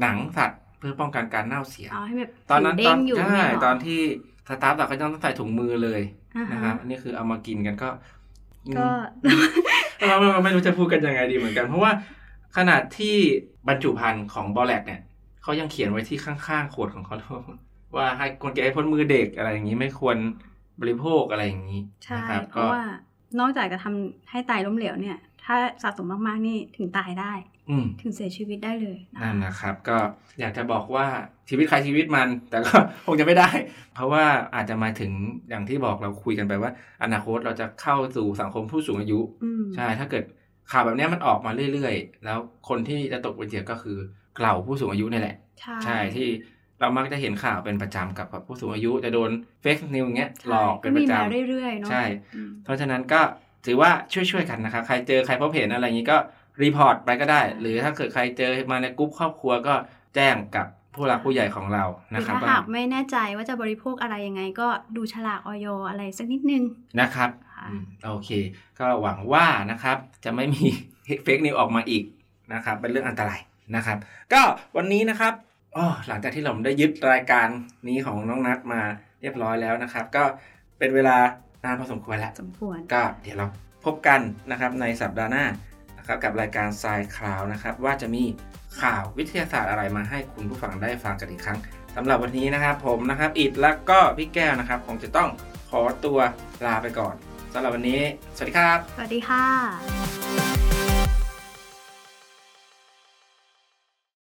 หนังสัตว์เพื่อป้องกันการเน่าเสียเอาให้แบบตอนนั้นผิวตเด้อนงอยู่ใช่เนี่ยเหรตอนที่สตาฟสัตว์ก็ต้องใส่ถุงมือเลยอ่าฮนะครับอันนี้คือเอามากินกันก็ก็อืมเราเราไม่รู้จะพูดกันยังไงดีเหมือนกัน เพราะว่าขนาดที่บรรจุภัณฑ์ของบอแลกเนี่ยเขายังเขียนไว้ที่ข้างๆขวดของเขาด้วยว่าให้คนแก่พ้นมือเด็กอะไรอย่างนี้ไม่ควรบริโภคอะไรอย่างนี้ใช่นะครับเพก็ราะว่านอกจากจะทำให้ไตล้มเหลวเนี่ย ถ้าสะสมมากๆนี่ถึงตายได้อืม ถึงเสียชีวิตได้เลยนะคะนั่นนะครับ ก็อยากจะบอกว่าชีวิตใครชีวิตมัน แต่ก็คงจะไม่ได้ เพราะว่าอาจจะมาถึงอย่างที่บอกเราคุยกันไปว่า อนาคตเราจะเข้าสู่สังคมผู้สูงอายุอืมใช่ถ้าเกิดข่าวแบบเนี้ยมันออกมาเรื่อยๆ แล้วคนที่จะตกเป็นเหยื่อก็คือเกล่าผู้สูงอายุนี่แหละใช่ใช่ที่เรามักจะเห็นข่าวเป็นประจำกับกับผู้สูงอายุจะโดนเฟกนิวเงี้ยหลอกเป็นประก็มีจมาเรื่อยๆ เนาะใช่อืมเพราะฉะนั้นก็ถือว่าช่วยๆกันนะครับใครเจอใครพบเห็นอะไรอย่างนี้ก็ report ไปก็ได้ หรือถ้าเกิดใครเจอมาในกลุ่มครอบครัวก็แจ้งกับผู้หลักผู้ใหญ่ของเราหรืนะครับถ้าว่าหากไม่แน่ใจว่าจะบริโภคอะไรยังไง ก็ดูฉลากอย. อะไรสักนิดนึงนะครับค่ะอืมโอเค ก็หวังว่านะครับจะไม่มี fake news ออกมาอีกนะครับเป็นเรื่องอันตรายนะครับ ก็วันนี้นะครับอ๋อหลังจากที่เราได้ยึดรายการนี้ของน้องนัทมาเรียบร้อยแล้วนะครับ ก็เป็นเวลานานพอสมควรแล้วสมควรก็เดี๋ยวเราพบกันนะครับในสัปดาห์หน้า นะครับกับรายการทรายคลาวนะครับว่าจะมีข่าววิทยาศาสตร์อะไรมาให้คุณผู้ฟังได้ฟังกันอีกครั้งสำหรับวันนี้นะครับผมนะครับอิดแล้วก็พี่แก้วนะครับคงจะต้องขอตัวลาไปก่อนสำหรับวันนี้ สวัสดีครับ สวัสดีค่ะ